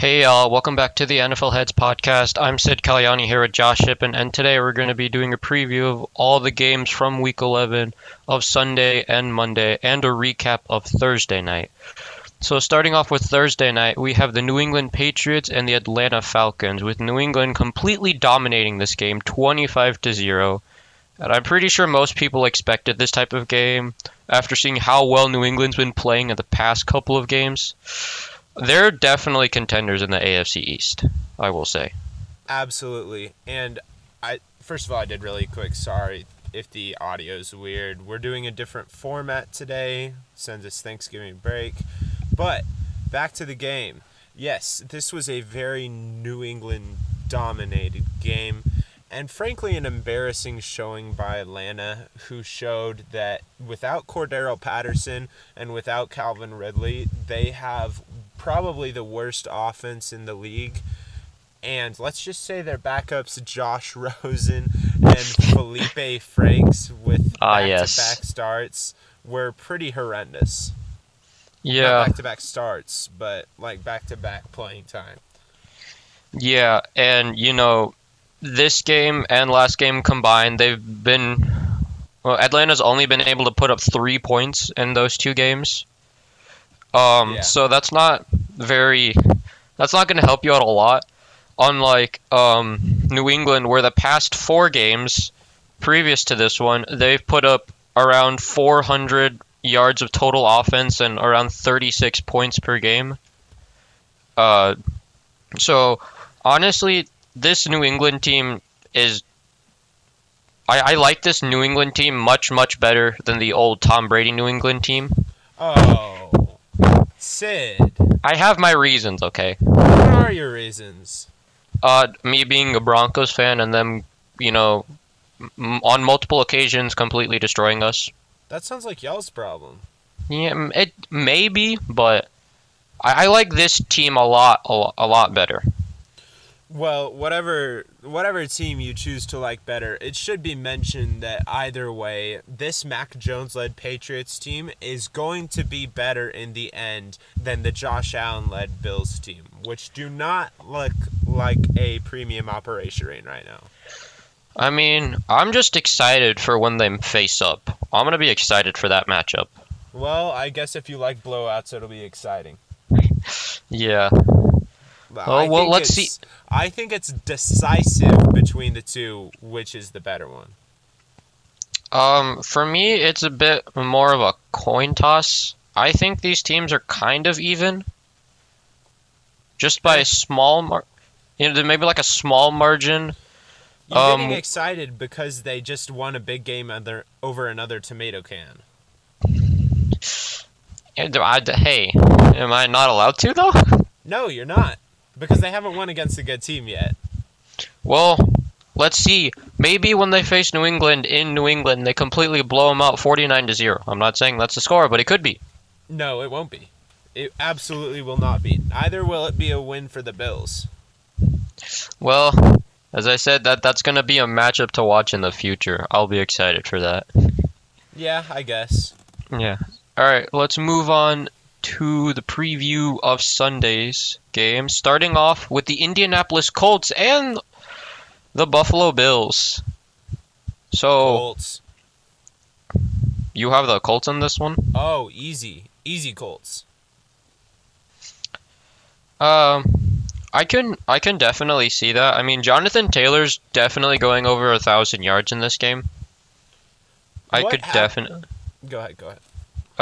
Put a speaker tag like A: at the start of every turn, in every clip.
A: Hey y'all, welcome back to the NFL Heads podcast. I'm Sid Kalyani here with Josh Shippen, and today we're going to be doing a preview of all the games from Week 11 of Sunday and Monday, and a recap of Thursday night. So starting off with Thursday night, we have the New England Patriots and the Atlanta Falcons, with New England completely dominating this game, 25 to zero. And I'm pretty sure most people expected this type of game after seeing how well New England's been playing in the past couple of games. They're definitely contenders in the AFC East, I will say.
B: Absolutely. And I first of all I did really quick sorry if the audio is weird. We're doing a different format today since it's Thanksgiving break. But back to the game. Yes, this was a very New England dominated game and frankly an embarrassing showing by Atlanta, who showed that without Cordarrelle Patterson and without Calvin Ridley, they have probably the worst offense in the league. And let's just say their backups, Josh Rosen and Felipe Franks, with
A: Ah,
B: back-to-back
A: yes.
B: starts, were pretty horrendous.
A: Yeah,
B: Back to back starts, but like back to back playing time.
A: yeah, and you know, this game and last game combined, they've been. Well, Atlanta's only been able to put up three points in those two games. Um,
B: Yeah.
A: so that's not very. That's not going to help you out a lot. Unlike um, New England, where the past four games previous to this one, they've put up around 400 yards of total offense and around 36 points per game. Uh, so honestly, this New England team is. I, I like this New England team much, much better than the old Tom Brady New England team.
B: Oh, Sid,
A: I have my reasons, okay?
B: what are your reasons?
A: Uh, me being a Broncos fan and them, you know, m- on multiple occasions completely destroying us.
B: That sounds like y'all's problem.
A: Yeah, it maybe, but I, I like this team a lot, a, lo- a lot better.
B: Well, whatever whatever team you choose to like better, it should be mentioned that either way, this Mac Jones led Patriots team is going to be better in the end than the Josh Allen led Bills team, which do not look like a premium operation right now.
A: I mean, I'm just excited for when they face up. I'm gonna be excited for that matchup.
B: Well, I guess if you like blowouts, it'll be exciting.
A: Yeah.
B: But
A: Oh,
B: I
A: well, let's
B: it's- I think it's decisive between the two, which is the better one.
A: Um, for me, it's a bit more of a coin toss. I think these teams are kind of even, just by a small mar, you know, maybe like a small margin.
B: You're
A: Um,
B: getting excited because they just won a big game other, over another tomato can.
A: I- Hey, am I not allowed to though?
B: No, you're not. Because they haven't won against a good team yet.
A: Well, let's see. Maybe when they face New England in New England, they completely blow them out, forty-nine to zero. I'm not saying that's the score, but it could be.
B: No, it won't be. It absolutely will not be. Neither will it be a win for the Bills.
A: Well, as I said, that that's gonna be a matchup to watch in the future. I'll be excited for that.
B: Yeah, I guess.
A: Yeah. All right, let's move on to the preview of Sunday's game, starting off with the Indianapolis Colts and the Buffalo Bills. So
B: Colts.
A: you have the Colts in this one.
B: Oh, easy. Easy Colts.
A: Um, I can I can definitely see that. I mean, Jonathan Taylor's definitely going over a thousand yards in this game. I could definitely.
B: Go ahead, go ahead.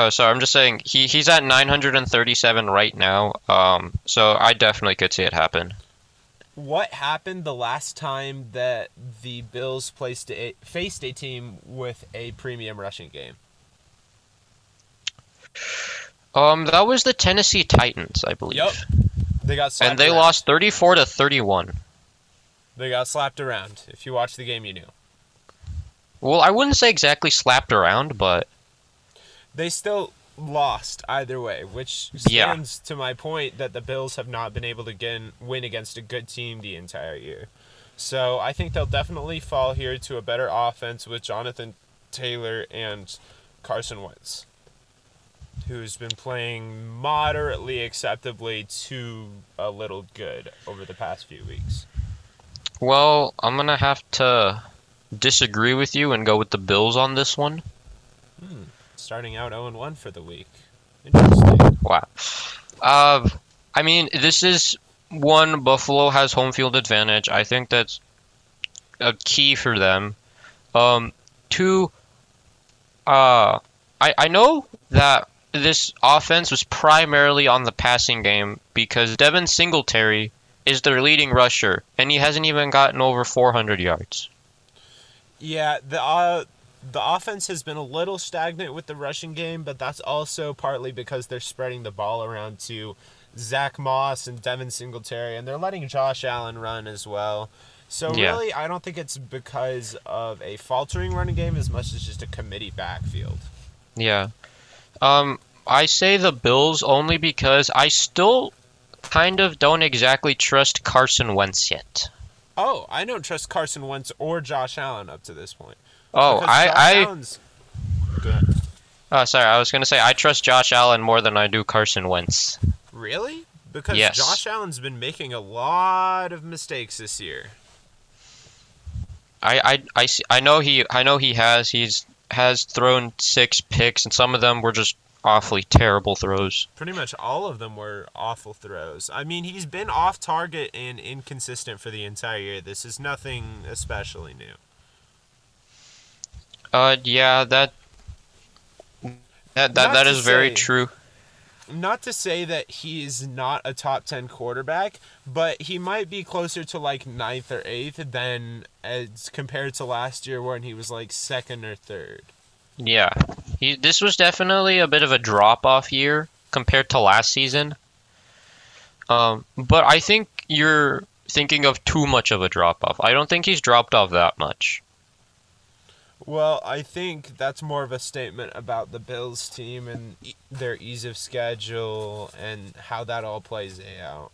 A: Oh, sorry. I'm just saying he he's at 937 right now. Um, so I definitely could see it happen.
B: What happened the last time that the Bills placed a, faced a team with a premium rushing game?
A: Um, that was the Tennessee Titans, I believe.
B: Yep. They got slapped
A: And they
B: around.
A: lost 34 to 31.
B: They got slapped around. If you watched the game, you knew.
A: Well, I wouldn't say exactly slapped around, but
B: They still lost either way, which
A: Yeah.
B: stands to my point that the Bills have not been able to get win against a good team the entire year. So I think they'll definitely fall here to a better offense with Jonathan Taylor and Carson Wentz. who's been playing moderately acceptably to a little good over the past few weeks.
A: Well, I'm gonna have to disagree with you and go with the Bills on this one.
B: Hmm. Starting out 0 1 for the week. Interesting.
A: Wow. Uh, I mean, this is one Buffalo has home field advantage. I think that's a key for them. Um, two, uh, I I know that this offense was primarily on the passing game because Devin Singletary is their leading rusher, and he hasn't even gotten over 400 yards.
B: Yeah, the uh, the offense has been a little stagnant with the rushing game, but that's also partly because they're spreading the ball around to Zach Moss and Devin Singletary, and they're letting Josh Allen run as well. So
A: Yeah.
B: really, I don't think it's because of a faltering running game as much as just a committee backfield.
A: Yeah. Um, I say the Bills only because I still kind of don't exactly trust Carson Wentz yet.
B: Oh, I don't trust Carson Wentz or Josh Allen up to this point.
A: Oh,
B: Because
A: I,
B: Josh
A: I,
B: Allen's- Go ahead.
A: oh, sorry, I was gonna say I trust Josh Allen more than I do Carson Wentz.
B: Really? Because
A: Yes.
B: Josh Allen's been making a lot of mistakes this year.
A: I, I, I, see, I know he, I know he has, he's has thrown six picks, and some of them were just awfully terrible throws.
B: Pretty much all of them were awful throws. I mean, he's been off target and inconsistent for the entire year. This is nothing especially new.
A: Uh, yeah, that, that, that, that is very true.
B: Not to say that he's not a top 10 quarterback, but he might be closer to like ninth or eighth than as compared to last year when he was like second or third.
A: Yeah, he, this was definitely a bit of a drop off year compared to last season. Um, but I think you're thinking of too much of a drop off. I don't think he's dropped off that much.
B: Well, I think that's more of a statement about the Bills team and their ease of schedule and how that all plays out.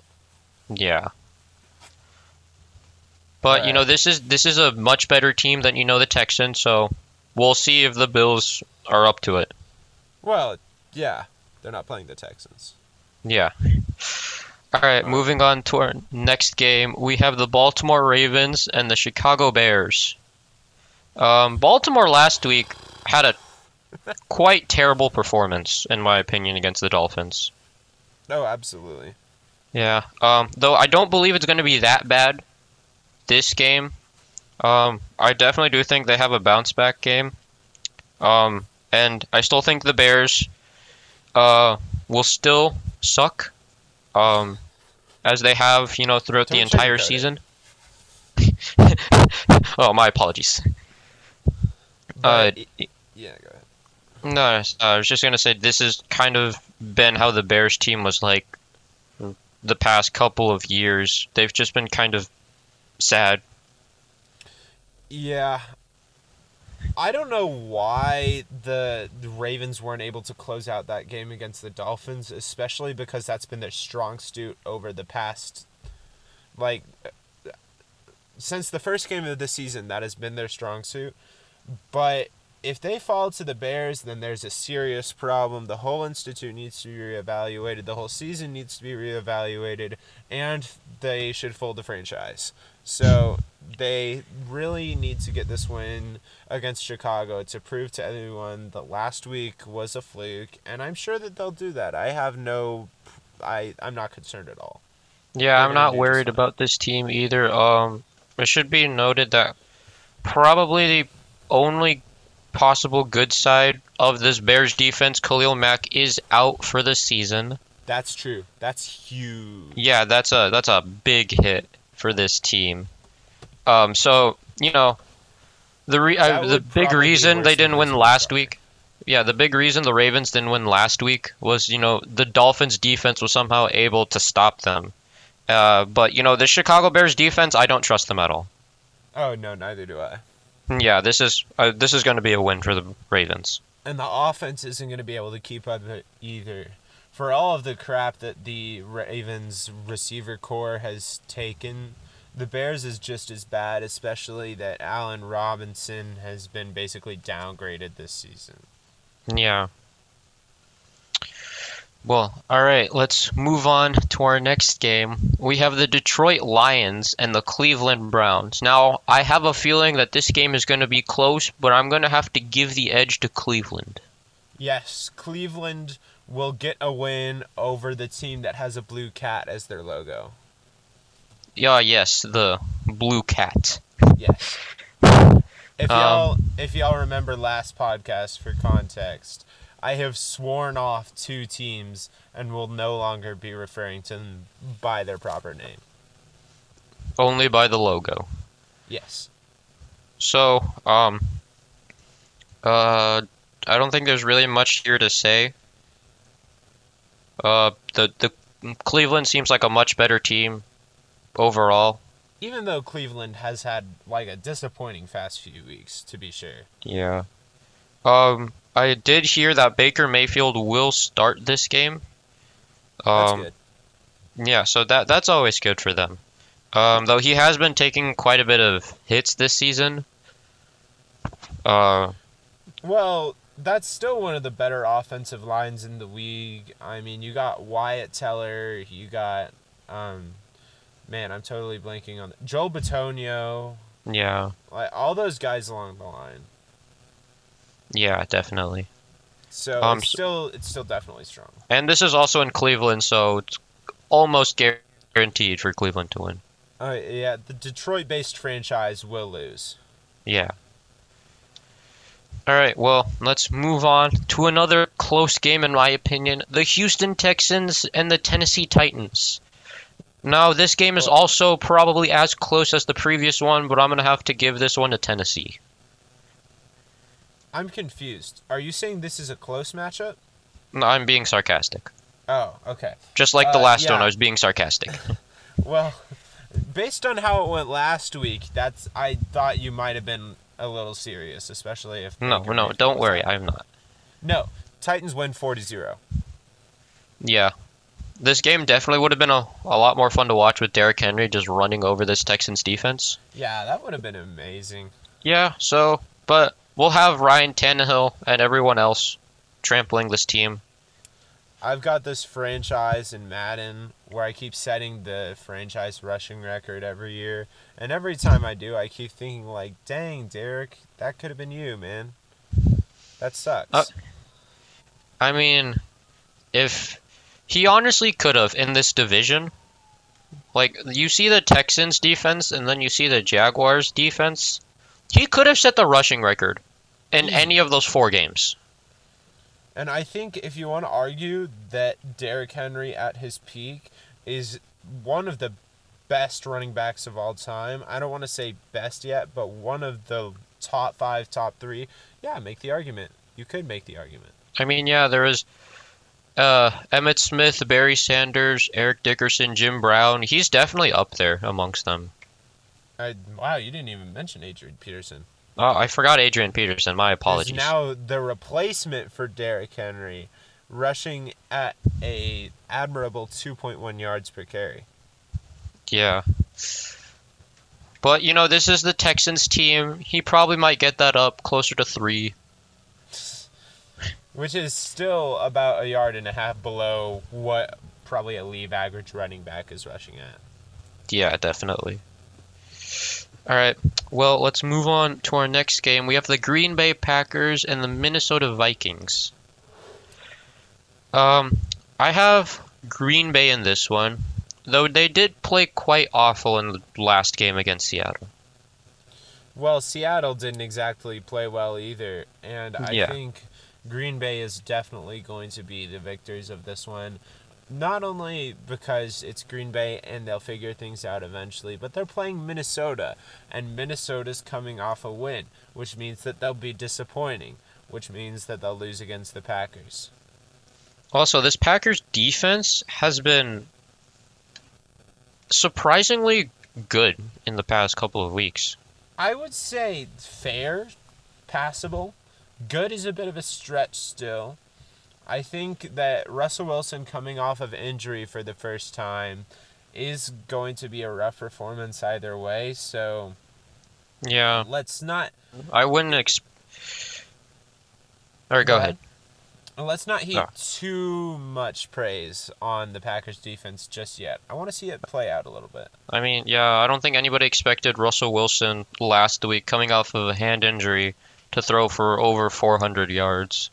A: Yeah. But you know, this is this is a much better team than you know the Texans, so we'll see if the Bills are up to it.
B: Well, yeah, they're not playing the Texans.
A: Yeah. All right, moving on to our next game, we have the Baltimore Ravens and the Chicago Bears. Um, Baltimore last week had a quite terrible performance, in my opinion, against the Dolphins.
B: Oh, absolutely.
A: Yeah. Um, though I don't believe it's going to be that bad this game. Um, I definitely do think they have a bounce back game. Um, and I still think the Bears uh, will still suck. Um, as they have, you know, throughout the
B: Don't
A: entire season. oh, my apologies. Uh,
B: But it- yeah, go ahead.
A: No, uh, I was just gonna say this has kind of been how the Bears team was like the past couple of years. They've just been kind of sad.
B: Yeah. I don't know why the, the Ravens weren't able to close out that game against the Dolphins, especially because that's been their strong suit over the past, like, since the first game of the season, that has been their strong suit. But if they fall to the Bears, then there's a serious problem. The whole institute needs to be reevaluated. The whole season needs to be reevaluated, and they should fold the franchise. So they really need to get this win against Chicago to prove to everyone that last week was a fluke, and I'm sure that they'll do that. I have no, I I'm not concerned at all.
A: Yeah,
B: They're
A: I'm not worried about this team either. Um, it should be noted that probably the only possible good side of this Bears defense, Khalil Mack, is out for the season.
B: That's true. That's huge.
A: Yeah, that's a that's a big hit for this team. Um, so you know, the re- uh, the big reason they didn't win last week. Yeah, the big reason the Ravens didn't win last week was you know the Dolphins defense was somehow able to stop them. Uh, but you know the Chicago Bears defense, I don't trust them at all.
B: Oh no, neither do I.
A: Yeah, this is uh, this is going to be a win for the Ravens.
B: And the offense isn't going to be able to keep up either. For all of the crap that the Ravens receiver core has taken, the Bears is just as bad, especially that Allen Robinson has been basically downgraded this season.
A: Yeah. Well, all right, let's move on to our next game. We have the Detroit Lions and the Cleveland Browns. Now, I have a feeling that this game is going to be close, but I'm going to have to give the edge to Cleveland.
B: Yes, Cleveland will get a win over the team that has a blue cat as their logo.
A: Yeah, yes, the Blue Cat.
B: Yes. If
A: Um,
B: y'all if y'all remember last podcast for context, I have sworn off two teams and will no longer be referring to them by their proper name.
A: Only by the logo.
B: Yes.
A: So, um, uh, I don't think there's really much here to say. Uh, the the Cleveland seems like a much better team overall.
B: Even though Cleveland has had like a disappointing fast few weeks, to be sure.
A: Yeah. Um, I did hear that Baker Mayfield will start this game.
B: That's
A: Um,
B: good.
A: yeah, so that that's always good for them. Um, though he has been taking quite a bit of hits this season. Uh,
B: Well, that's still one of the better offensive lines in the league. I mean, you got Wyatt Teller, you got um man, I'm totally blanking on Joel Bitonio,
A: yeah,
B: like all those guys along the line.
A: Yeah, definitely.
B: So
A: Um,
B: it's still it's still definitely strong.
A: And this is also in Cleveland, so it's almost guaranteed for Cleveland to win.
B: Uh, yeah, the Detroit-based franchise will lose.
A: Yeah. All right, well, let's move on to another close game, in my opinion the Houston Texans and the Tennessee Titans. Now, this game is also probably as close as the previous one, but I'm going to have to give this one to Tennessee.
B: I'm confused. Are you saying this is a close matchup?
A: No, I'm being sarcastic.
B: Oh, okay.
A: Just like the
B: Uh,
A: last one. I was being sarcastic.
B: Well, based on how it went last week, that's I thought you might have been a little serious, especially if
A: no, no, don't worry,
B: out.
A: I'm not.
B: No, Titans win 40-0.
A: Yeah. This game definitely would have been a, a lot more fun to watch with Derrick Henry just running over this Texans defense.
B: Yeah, that would have been amazing.
A: Yeah, so, but we'll have Ryan Tannehill and everyone else trampling this team.
B: I've got this franchise in Madden where I keep setting the franchise rushing record every year, and every time I do, I keep thinking like, "Dang, Derrick, that could have been you, man." That sucks.
A: Uh, I mean, if he honestly could have in this division, like you see the Texans defense and then you see the Jaguars defense, he could have set the rushing record in
B: Easy.
A: any of those four games.
B: And I think if you want to argue that Derrick Henry at his peak is one of the best running backs of all time, I don't want to say best yet, but one of the top five, top three, yeah, make the argument. You could make the argument.
A: I mean, yeah, there is uh, Emmitt Smith, Barry Sanders, Eric Dickerson, Jim Brown. He's definitely up there amongst them.
B: I, wow, you didn't even mention Adrian Peterson.
A: Oh, I forgot Adrian Peterson. My
B: Is
A: apologies.
B: now the replacement for Derrick Henry, rushing at a admirable 2.1 yards per carry.
A: Yeah. But you know, this is the Texans team. He probably might get that up closer to three.
B: Which is still about a yard and a half below what probably a league average running back is rushing at.
A: Yeah, definitely. All right. Well, let's move on to our next game. We have the Green Bay Packers and the Minnesota Vikings. Um, I have Green Bay in this one, though they did play quite awful in the last game against Seattle.
B: Well, Seattle didn't exactly play well either, and I
A: Yeah.
B: think Green Bay is definitely going to be the victors of this one. Not only because it's Green Bay and they'll figure things out eventually, but they're playing Minnesota, and Minnesota's coming off a win, which means that they'll be disappointing, which means that they'll lose against the Packers.
A: Also, this Packers defense has been surprisingly good in the past couple of weeks.
B: I would say fair, passable. Good is a bit of a stretch still. I think that Russell Wilson coming off of injury for the first time is going to be a rough performance either way. So
A: Yeah,
B: let's not.
A: I wouldn't ex- All right, go ahead.
B: Let's not heap
A: No.
B: too much praise on the Packers defense just yet. I want to see it play out a little bit.
A: I mean, yeah, I don't think anybody expected Russell Wilson last week coming off of a hand injury to throw for over 400 yards.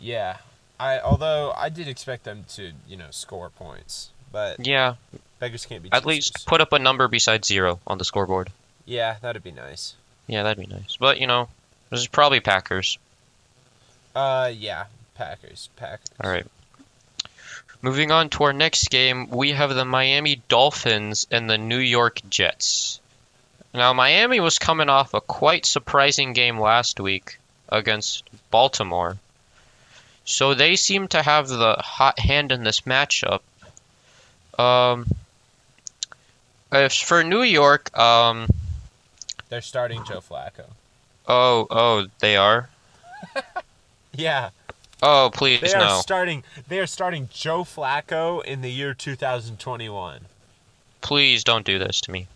B: Yeah. I although I did expect them to, you know, score points, but
A: Yeah,
B: beggars can't be
A: at
B: choosers.
A: least put up a number besides zero on the scoreboard.
B: Yeah, that'd be nice.
A: Yeah, that'd be nice. But, you know, this is probably Packers.
B: Uh, yeah, Packers, Packers.
A: All right. Moving on to our next game, we have the Miami Dolphins and the New York Jets. Now, Miami was coming off a quite surprising game last week against Baltimore. So they seem to have the hot hand in this matchup. Um, as for New York, um,
B: They're starting Joe Flacco.
A: oh, oh, they are?
B: Yeah,
A: Oh, please,
B: they are starting. They are starting Joe Flacco in the year 2021.
A: Please don't do this to me.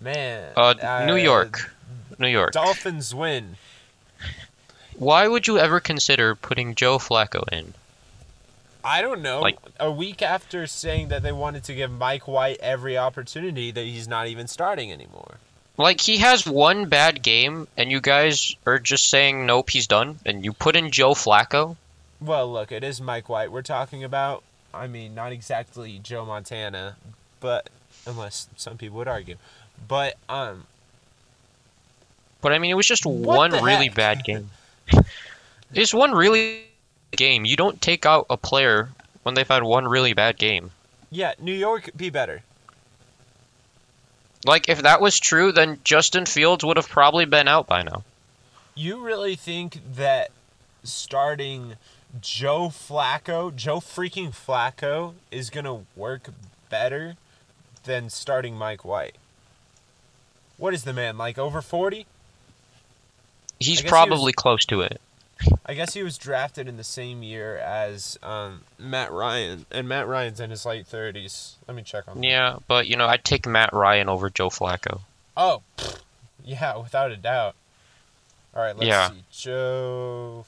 B: Man.
A: Uh, New York. New York.
B: Dolphins win.
A: Why would you ever consider putting Joe Flacco in?
B: I don't know.
A: Like-
B: a week after saying that they wanted to give Mike White every opportunity, that he's not even starting anymore.
A: Like he has one bad game, and you guys are just saying nope, he's done, and you put in Joe Flacco.
B: Well, look, it is Mike White we're talking about. I mean, not exactly Joe Montana, but unless some people would argue. But um,
A: But I mean, it was just one really bad game. It's one really game. You don't take out a player when they've had one really bad game.
B: yeah, New York be better.
A: Like if that was true, then Justin Fields would have probably been out by now.
B: You really think that starting Joe Flacco, Joe freaking Flacco, is gonna work better than starting Mike White? What is the man like over forty?
A: He's
B: guess he
A: probably close to it.
B: I guess he was drafted in the same year as um, Matt Ryan, and Matt Ryan's in his late thirties. Let me check on that.
A: Yeah, but you know, I'd take Matt Ryan over Joe Flacco.
B: Oh, yeah, without a doubt. All right, let's
A: Yeah.
B: see. Joe,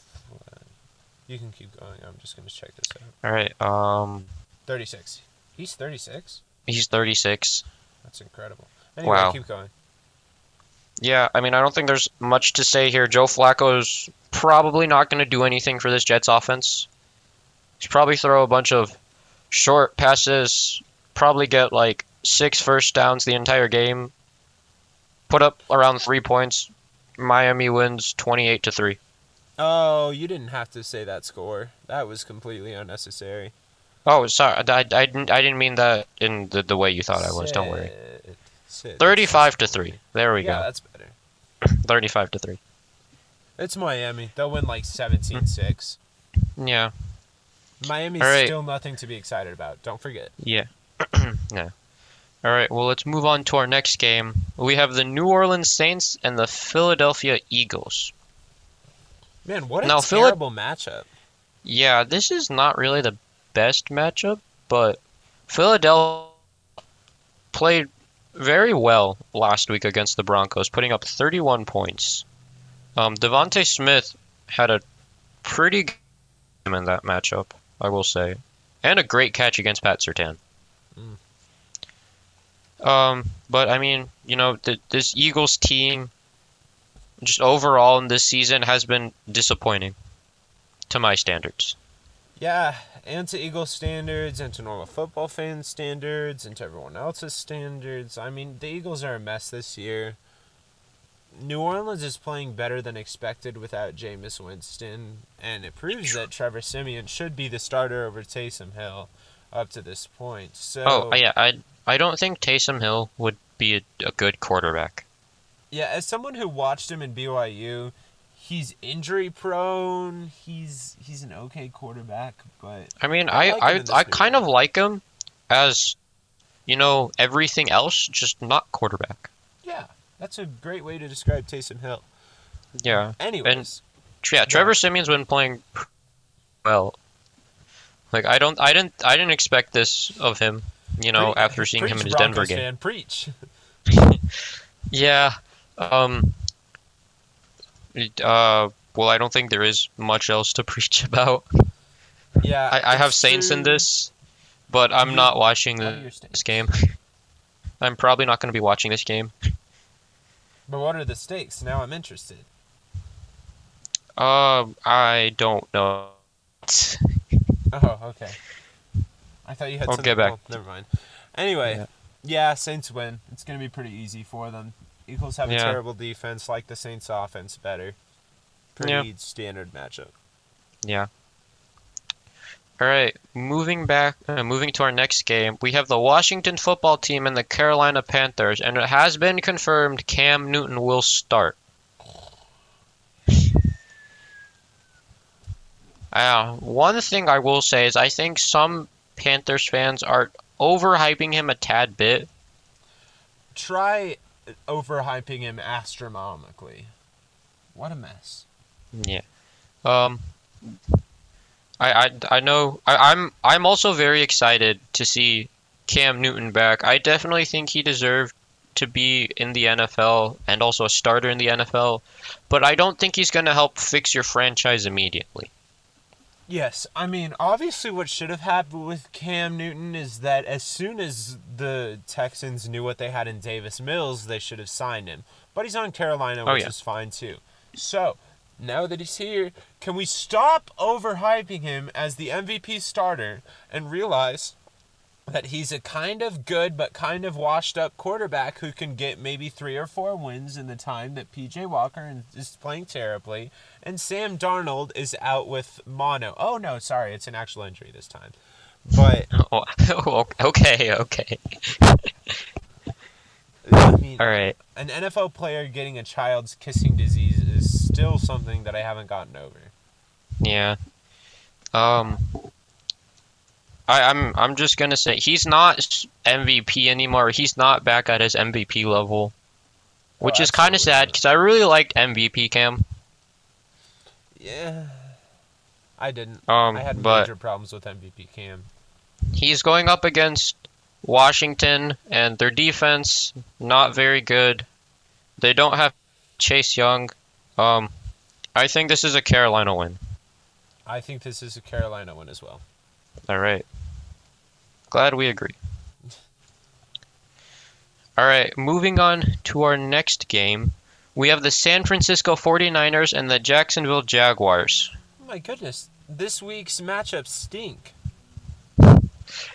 B: you can keep going. I'm just gonna check this out.
A: All right. Um,
B: Thirty-six. He's thirty-six.
A: he's 36.
B: That's incredible. Anyway,
A: Wow.
B: keep going.
A: Yeah, I mean, I don't think there's much to say here. Joe Flacco's probably not going to do anything for this Jets offense. He's probably throw a bunch of short passes, probably get like six first downs the entire game, put up around three points. Miami wins 28 to 3.
B: Oh, you didn't have to say that score. That was completely unnecessary.
A: Oh, sorry. I, I, I didn't, I didn't mean that in the, the way you thought I was. Don't worry.
B: Sit. Sit.
A: 35 to 3. There we go.
B: Yeah,
A: go.
B: that's better.
A: 35 to 3.
B: It's Miami. They'll win like 17-6.
A: Yeah.
B: Miami's
A: right.
B: still nothing to be excited about. Don't forget.
A: Yeah. yeah. All right. Well, let's move on to our next game. We have the New Orleans Saints and the Philadelphia Eagles.
B: Man, what a
A: Now, Phila-
B: terrible matchup.
A: Yeah, this is not really the best matchup, but Philadelphia played very well last week against the Broncos, putting up 31 points. Um, DeVonta Smith had a pretty good game in that matchup, I will say, and a great catch against Pat Surtain. Um, but I mean, you know, th- this Eagles team, just overall in this season, has been disappointing to my standards.
B: Yeah, and to Eagle standards, and to normal football fan standards, and to everyone else's standards. I mean, the Eagles are a mess this year. New Orleans is playing better than expected without Jameis Winston, and it proves that Trevor Siemian should be the starter over Taysom Hill up to this point. So,
A: Oh uh, yeah, I I don't think Taysom Hill would be a, a good quarterback.
B: Yeah, as someone who watched him in BYU, he's injury prone. He's he's an okay quarterback, but
A: I mean,
B: I
A: I I, I, kind of like him as you know everything else, just not quarterback.
B: yeah, that's a great way to describe Taysom Hill.
A: Yeah,
B: Anyways,
A: yeah. Trevor Siemian's been playing well. Like I don't, I didn't, I didn't expect this of him. You know,
B: Pre-
A: after seeing him in his Denver game.
B: Fan, preach.
A: Yeah. Um. It- Uh. well, I don't think there is much else to preach about.
B: Yeah,
A: I, I have
B: it's
A: Saints in this, but I'm
B: You-
A: not watching
B: What
A: the, this game. I'm probably not going to be watching this game.
B: But what are the stakes? Now I'm interested.
A: Um, I don't know.
B: Oh, okay. I thought you had
A: I'll
B: something.
A: get back
B: well, never mind. Anyway,
A: Yeah.
B: yeah. Saints win. It's gonna be pretty easy for them. Eagles have a terrible defense, like the Saints' offense better. Pretty
A: Yeah.
B: standard matchup.
A: Yeah. All right, moving back, uh, moving to our next game, we have the Washington football team and the Carolina Panthers, and it has been confirmed Cam Newton will start. Uh, one thing I will say is I think some Panthers fans are overhyping him a tad bit.
B: Try overhyping him astronomically. What a mess.
A: Yeah. Um. I I, I know I, I'm I'm also very excited to see Cam Newton back. I definitely think he deserved to be in the NFL and also a starter in the NFL, but I don't think he's going to help fix your franchise immediately.
B: Yes, I mean, obviously, what should have happened with Cam Newton is that as soon as the Texans knew what they had in Davis Mills, they should have signed him. But he's on Carolina,
A: Oh,
B: which
A: yeah.
B: is fine too. So, now that he's here, can we stop overhyping him as the MVP starter and realize that he's a kind of good but kind of washed up quarterback who can get maybe three or four wins in the time that PJ Walker is playing terribly and Sam Darnold is out with mono. Oh no, sorry, it's an actual injury this time. But
A: Oh, okay, okay.
B: I mean,
A: All right.
B: an NFL player getting a child's kissing disease is still something that I haven't gotten over.
A: Yeah. Um. I, I'm I'm just gonna say he's not MVP anymore. He's not back at his MVP level, which
B: Oh,
A: is kind of sad because I really liked MVP Cam.
B: Yeah, I didn't.
A: Um,
B: I had major problems with MVP Cam.
A: he's going up against Washington, and their defense not very good. They don't have Chase Young. Um, I think this is a Carolina win.
B: I think this is a Carolina win as well.
A: All right. Glad we agree. All right, moving on to our next game. We have the San Francisco 49ers and the Jacksonville Jaguars.
B: Oh my goodness, this week's matchups stink.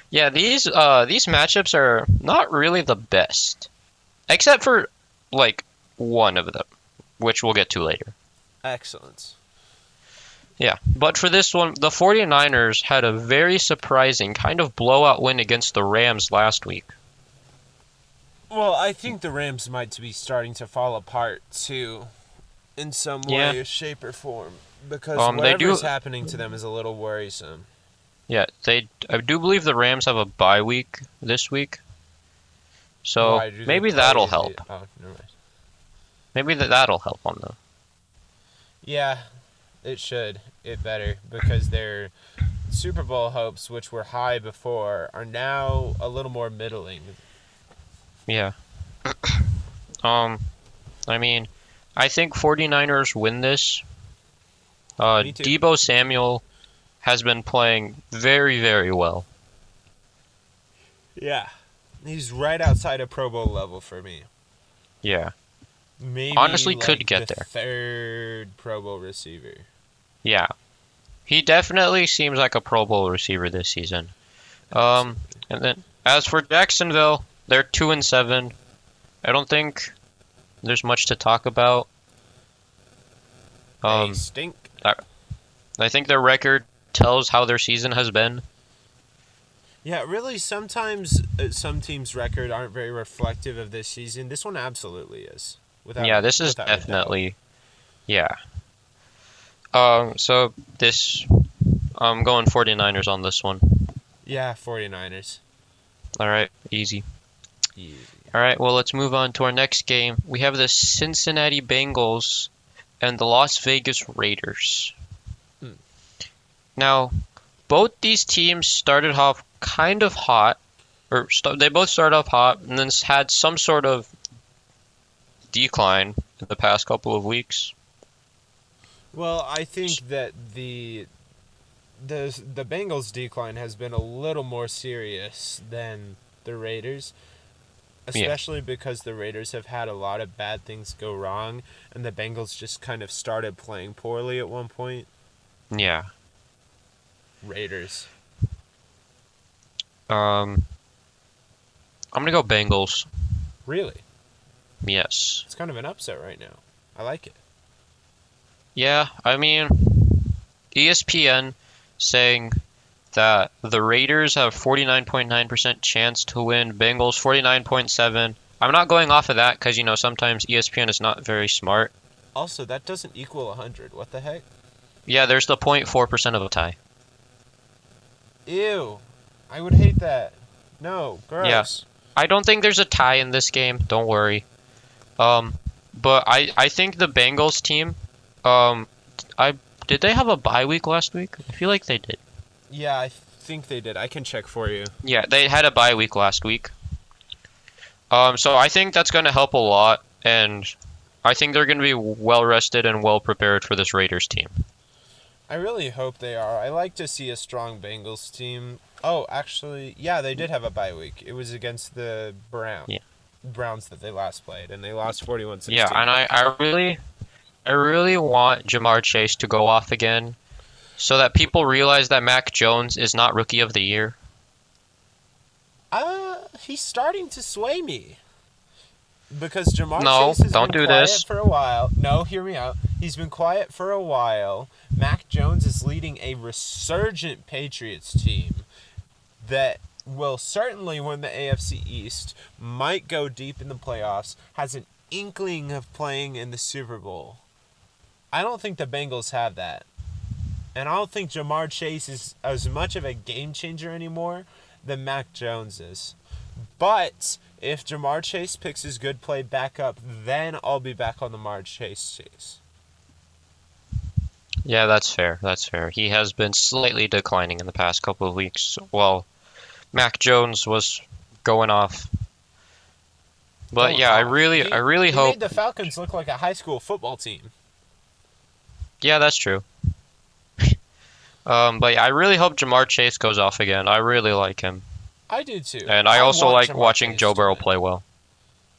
A: Yeah, these uh these matchups are not really the best. Except for like one of them, which we'll get to later.
B: Excellent.
A: Yeah, but for this one, the 49ers had a very surprising kind of blowout win against the Rams last week.
B: Well, I think the Rams might be starting to fall apart too, in some
A: Yeah.
B: way, shape, or form, because
A: Um, they do-
B: happening to them is a little worrisome.
A: Yeah, they I do believe the Rams have a bye week this week. So maybe that'll
B: the-
A: help.
B: Oh.
A: Maybe that that'll help on them.
B: Yeah, it should. It better because their Super Bowl hopes, which were high before, are now a little more middling.
A: Yeah. um I mean, I think 49ers win this. Uh. Deebo Samuel has been playing very very well.
B: Yeah, he's right outside of Pro Bowl level for me.
A: Yeah.
B: Maybe
A: Honestly,
B: like
A: could get
B: the
A: there.
B: Third Pro Bowl receiver.
A: Yeah. He definitely seems like a Pro Bowl receiver this season. Um and then as for Jacksonville, they're 2 and 7. I don't think there's much to talk about.
B: they
A: Um
B: stink.
A: I think their record tells how their season has been.
B: Yeah, really. Sometimes uh, some teams' record aren't very reflective of this season. This one absolutely is. Without,
A: yeah, this is
B: without a doubt.
A: definitely yeah. Um so this I'm going 49ers on this one.
B: Yeah, 49ers.
A: All right, easy.
B: Easy.
A: All right, well, let's move on to our next game. We have the Cincinnati Bengals and the Las Vegas Raiders.
B: Hmm.
A: Now, both these teams started off kind of hot, or st- they both started off hot and then had some sort of decline in the past couple of weeks.
B: Well, I think that the the the Bengals decline has been a little more serious than the Raiders. Especially because the Raiders have had a lot of bad things go wrong and the Bengals just kind of started playing poorly at one point.
A: Yeah.
B: Raiders.
A: Um, I'm gonna go Bengals.
B: Really?
A: Yes.
B: It's kind of an upset right now. I like it.
A: Yeah, I mean, ESPN saying that the Raiders have 49.9% chance to win, Bengals 49.7. I'm not going off of that because you know sometimes ESPN is not very smart.
B: Also, that doesn't equal 100. What the heck?
A: Yeah, there's the 0.4% of a tie.
B: Ew. I would hate that. No, gross. Yes.
A: I don't think there's a tie in this game. Don't worry. Um, but I I think the Bengals team, um, I did they have a bye week last week? I feel like they did.
B: Yeah, I think they did. I can check for you.
A: Yeah, they had a bye week last week. Um, so I think that's going to help a lot, and I think they're going to be well rested and well prepared for this Raiders team.
B: I really hope they are. I like to see a strong Bengals team. Oh, actually, yeah, they did have a bye week. It was against the Browns.
A: Yeah.
B: Browns that they last played, and they lost 41 16.
A: Yeah, and I, I really, I really want Ja'Marr Chase to go off again, so that people realize that Mac Jones is not Rookie of the Year.
B: Uh, he's starting to sway me. Because Ja'Marr
A: No,
B: Chase has
A: don't
B: been
A: do
B: quiet
A: this.
B: for a while. No, hear me out. He's been quiet for a while. Mac Jones is leading a resurgent Patriots team that will certainly win the AFC East, might go deep in the playoffs, has an inkling of playing in the Super Bowl. I don't think the Bengals have that. And I don't think Ja'Marr Chase is as much of a game changer anymore than Mac Jones is. But if Ja'Marr Chase picks his good play back up, then I'll be back on the Ja'Marr Chase chase.
A: Yeah, that's fair. That's fair. He has been slightly declining in the past couple of weeks. While Mac Jones was going off. But
B: Going
A: yeah, I really,
B: He-
A: I really
B: he
A: hope.
B: made the Falcons look like a high school football team.
A: Yeah, that's true. um, but yeah, I really hope Ja'Marr Chase goes off again. I really like him,
B: I do too.
A: and I, also like
B: Ja'Marr
A: watching
B: Chase
A: Joe Burrow play well.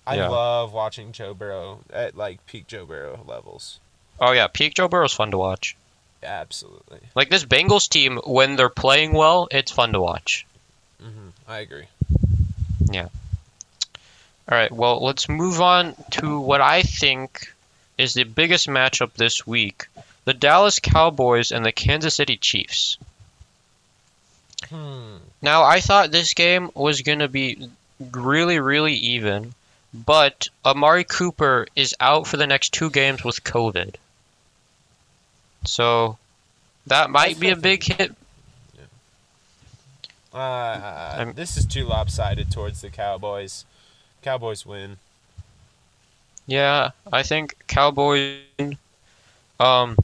B: I
A: yeah.
B: love watching Joe Burrow at like peak Joe Burrow levels.
A: Oh yeah, peak Joe Burrow's fun to watch.
B: Absolutely.
A: Like this Bengals team, when they're playing well, it's fun to watch.
B: hmm I agree. Yeah.
A: All right, well, let's move on to what I think is the biggest matchup this week the Dallas Cowboys and the Kansas City Chiefs.
B: Hmm.
A: Now, I thought this game was going to be really, really even, but Amari Cooper is out for the next two games with COVID. So, that might be a big hit.
B: Uh, this is too lopsided towards the Cowboys. Cowboys win.
A: Yeah, I think Cowboys. Um,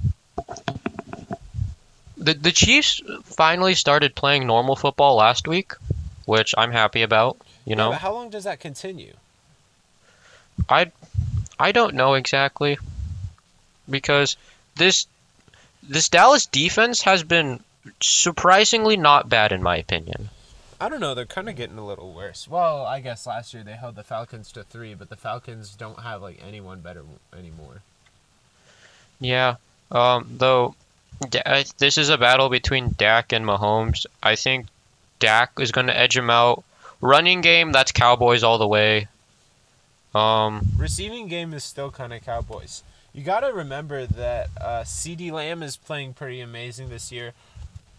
A: the the Chiefs finally started playing normal football last week, which I'm happy about. You
B: Yeah,
A: know,
B: how long does that continue?
A: I I don't know exactly because this this Dallas defense has been surprisingly not bad in my opinion.
B: I don't know. They're kind of getting a little worse. Well, I guess last year they held the Falcons to three, but the Falcons don't have like anyone better anymore.
A: Yeah. Um, though, this is a battle between Dak and Mahomes. I think Dak is going to edge him out. Running game, that's Cowboys all the way. Um,
B: Receiving game is still kind of Cowboys. You got to remember that uh, CeeDee Lamb is playing pretty amazing this year.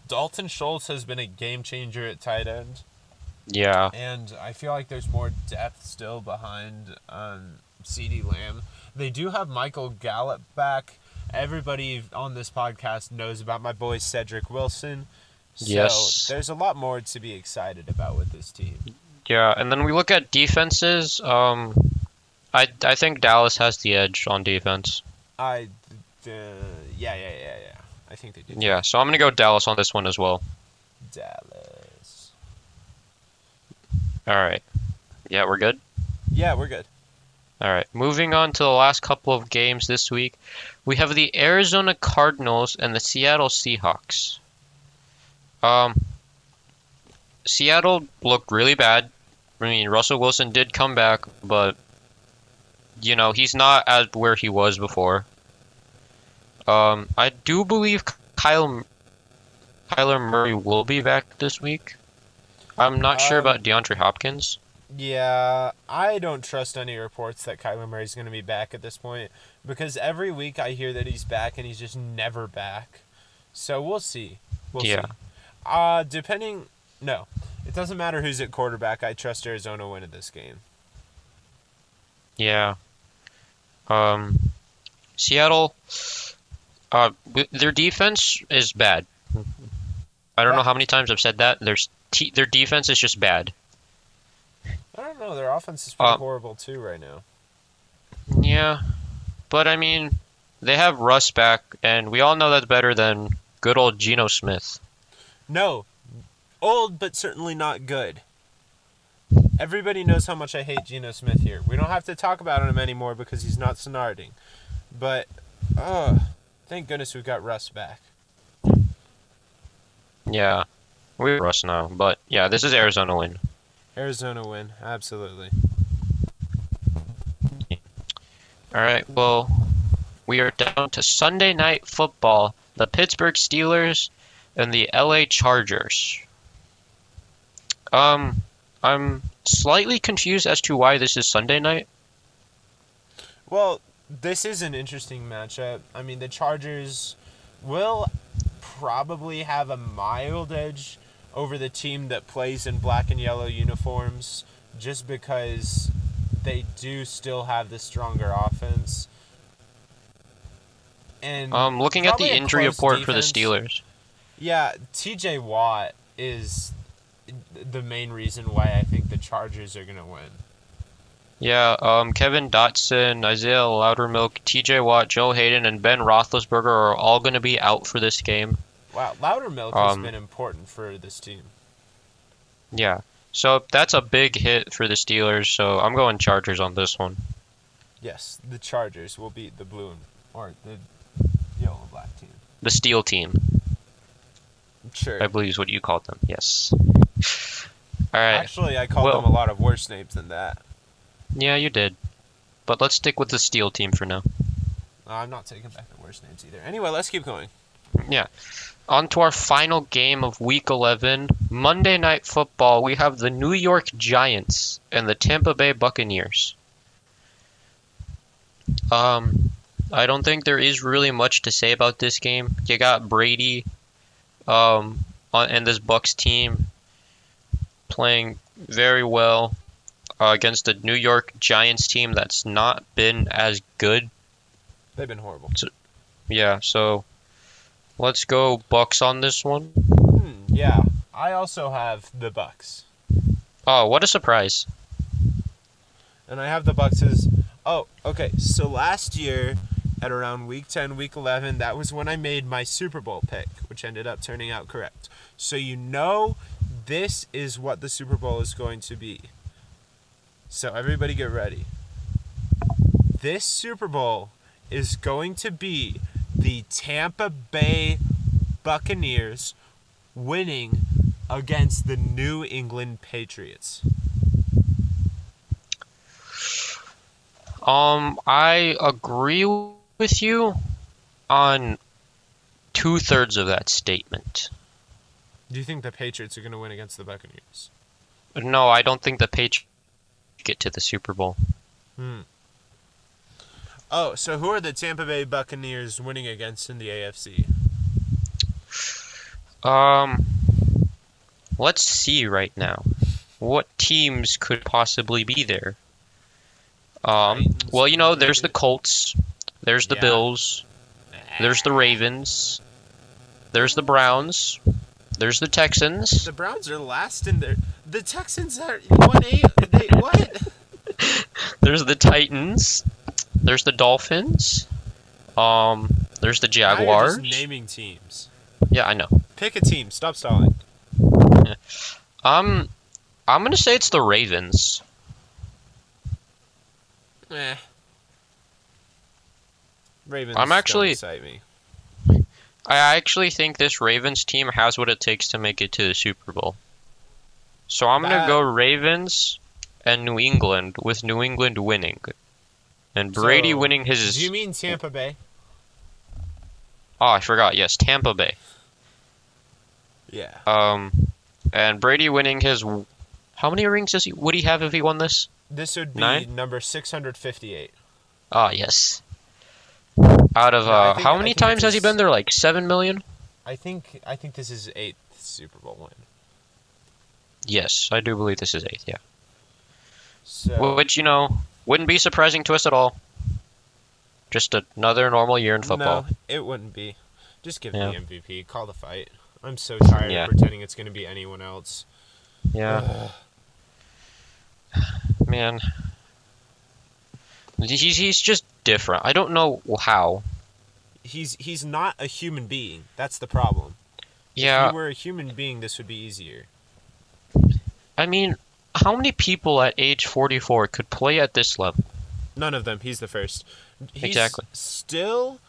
B: Dalton Schultz has been a game changer at tight end,
A: yeah.
B: and I feel like there's more depth still behind um, CeeDee Lamb. They do have Michael Gallup back. Everybody on this podcast knows about my boy Cedric Wilson. So
A: Yes.
B: there's a lot more to be excited about with this team.
A: Yeah, and then we look at defenses. Um, I I think Dallas has the edge on defense.
B: I, uh, yeah, yeah, yeah, yeah. I think they do.
A: Yeah, so I'm gonna go Dallas on this one as well.
B: Dallas.
A: All right. Yeah, we're good.
B: Yeah, we're good.
A: All right, moving on to the last couple of games this week. We have the Arizona Cardinals and the Seattle Seahawks. Um, Seattle looked really bad. I mean, Russell Wilson did come back, but you know he's not at where he was before. Um, I do believe Kyle Kyler Murray will be back this week. I'm not sure
B: Um,
A: about DeAndre Hopkins.
B: Yeah, I don't trust any reports that Kyler Murray's going to be back at this point because every week I hear that he's back and he's just never back. So we'll see. We'll
A: Yeah.
B: see. Uh, depending. No, it doesn't matter who's at quarterback. I trust Arizona winning this game.
A: Yeah. Um, Seattle, uh, their defense is bad. I don't know how many times I've said that. There's t- their defense is just bad.
B: I don't know. Their offense is pretty
A: Um,
B: horrible too right now.
A: Yeah, but I mean, they have Russ back, and we all know that's better than good old Geno Smith.
B: No, old but certainly not good. Everybody knows how much I hate Geno Smith here. We don't have to talk about him anymore because he's not Sonarding. But, uh, thank goodness we got Russ back.
A: Yeah, we're Russ now, but yeah, this is Arizona win.
B: Arizona win, absolutely.
A: All right, well, we are down to Sunday night football. The Pittsburgh Steelers and the LA Chargers. Um, I'm slightly confused as to why this is Sunday night.
B: Well, this is an interesting matchup. I mean, the Chargers will probably have a mild edge over the team that plays in black and yellow uniforms just because they do still have the stronger offense. And
A: Um, looking at the injury report for the. Steelers.
B: yeah, TJ Watt is the main reason why I think the Chargers are going to win.
A: Yeah, um, Kevin Dotson, Isaiah Loudermilk, T.J. Watt, Joe Haden, and Ben Roethlisberger are all going to be out for this game.
B: Wow, Loudermilk has
A: Um,
B: been important for this team.
A: Yeah, so that's a big hit for the Steelers. So I'm going Chargers on this one.
B: Yes, the Chargers will beat the blue and, or the yellow and black team.
A: The Steel Team,
B: Sure.
A: I believe is what you called them. Yes. All right.
B: Actually, I called
A: Well-
B: them a lot of worse names than that.
A: Yeah, you did. But let's stick with the Steel Team for now.
B: I'm not taking back the worst names either. Anyway, let's keep going.
A: On to our final game of Week 11, Monday Night Football. We have the New York Giants and the Tampa Bay Buccaneers. Um, I don't think there is really much to say about this game. You got Brady, um, on and this Bucks team playing very well uh, against the New York Giants team that's not been as good.
B: They've been horrible.
A: Yeah, so let's go Bucks on this one.
B: Hmm, yeah. I also have the Bucks,
A: Oh, what a surprise.
B: and I have the Bucks as. Oh, okay. So last year, at around week 10, week 11, that was when I made my Super Bowl pick, which ended up turning out correct. So you know, this is what the Super Bowl is going to be. So everybody get ready. This Super Bowl is going to be the Tampa Bay Buccaneers winning against the New England Patriots.
A: Um, I agree with you on two thirds of that statement.
B: Do you think the Patriots are going to win against the Buccaneers?
A: No, I don't think the Patriots get to the Super Bowl.
B: Hmm. Oh, so who are the Tampa Bay Buccaneers winning against in the AFC?
A: Um, let's see right now. What teams could possibly be there? Um,
B: Titans,
A: well, you know, there's the? Colts, there's the
B: Yeah.
A: Bills, there's the Ravens, there's the Browns, there's the Texans.
B: The Browns are last in there. The Texans are one eight. They what?
A: There's the Titans. There's the Dolphins. Um, there's the Jaguars.
B: just naming teams.
A: Yeah, I know.
B: Pick a team. Stop stalling.
A: Um, I'm gonna say it's the Ravens.
B: Eh. Ravens.
A: I'm actually-
B: me.
A: I actually think this Ravens team has what it takes to make it to the Super Bowl. So I'm gonna
B: That-
A: go Ravens and New England with New England winning. And Brady
B: So,
A: winning his
B: Do you mean Tampa Bay?
A: Oh, I forgot. Yes, Tampa Bay.
B: Yeah.
A: Um and Brady winning his How many rings does he would he have if he won this?
B: This would be
A: Nine?
B: number 658.
A: Ah, yes. Out of
B: No,
A: uh
B: think-
A: how many times has he been there? Like 7 million?
B: I think I think this is eighth Super Bowl win.
A: Yes, I do believe this is 8th, yeah.
B: So
A: Which, you know, wouldn't be surprising to us at all. Just another normal year in football.
B: No, it wouldn't be. Just give
A: Yeah.
B: me the MVP. Call the fight. I'm so tired
A: Yeah.
B: of pretending it's going to be anyone else.
A: Yeah, man. He's, he's just different. I don't know how.
B: He's he's not a human being. That's the problem. If
A: Yeah,
B: he were a human being, this would be easier.
A: I mean, how many people at age 44 could play at this level?
B: None of them. He's the first. He's
A: Exactly.
B: Still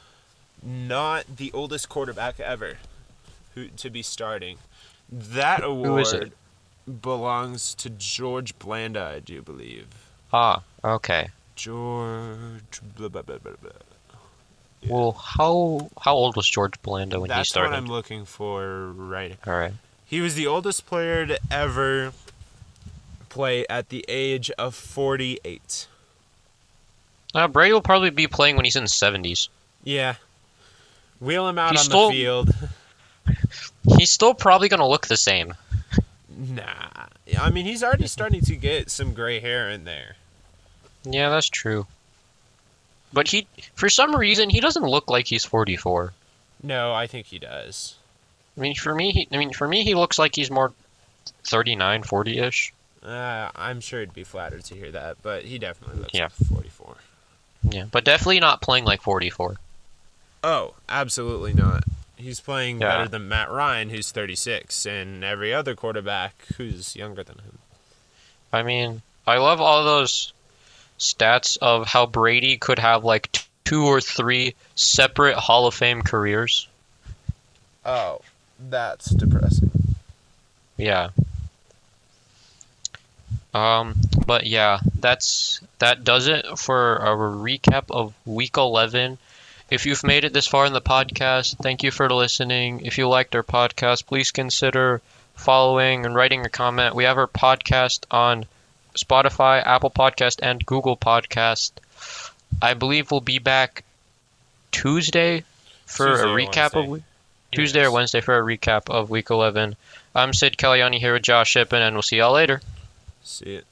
B: not the oldest quarterback ever who to be starting. That award
A: Who is it?
B: belongs to George Blanda, I do believe.
A: Ah, okay.
B: George. Blah, blah, blah, blah, blah. Yeah.
A: Well, how how old was George Blanda when he started?
B: That's what I'm looking for right
A: All right.
B: He was the oldest player to ever play at the age of 48.
A: Uh, Brady will probably be playing when he's in the 70s.
B: Yeah. Wheel him out
A: He's
B: on
A: still-
B: the field.
A: He's still probably gonna look the same.
B: Nah. I mean, he's already starting to get some gray hair in there.
A: Yeah, that's true. But he, for some reason, he doesn't look like he's 44.
B: No, I think he does.
A: I mean, for me, he, I mean, for me, he looks like he's more 39, 40-ish.
B: Uh, I'm sure he'd be flattered to hear that, but he definitely looks
A: Yeah.
B: like 44.
A: Yeah, but definitely not playing like 44.
B: Oh, absolutely not. He's playing
A: Yeah.
B: better than Matt Ryan, who's 36, and every other quarterback who's younger than him.
A: I mean, I love all those stats of how Brady could have like two or three separate Hall of Fame careers.
B: Oh, that's depressing.
A: Yeah. Um, but yeah, that's that does it for a recap of week 11. If you've made it this far in the podcast, thank you for listening. If you liked our podcast, please consider following and writing a comment. We have our podcast on Spotify, Apple Podcast, and Google Podcast. I believe we'll be back Tuesday for
B: Tuesday
A: a recap of week. Tuesday or Wednesday for a recap of week 11. I'm Sid Kalyani here with Josh Shippen, and we'll see y'all later.
B: See it.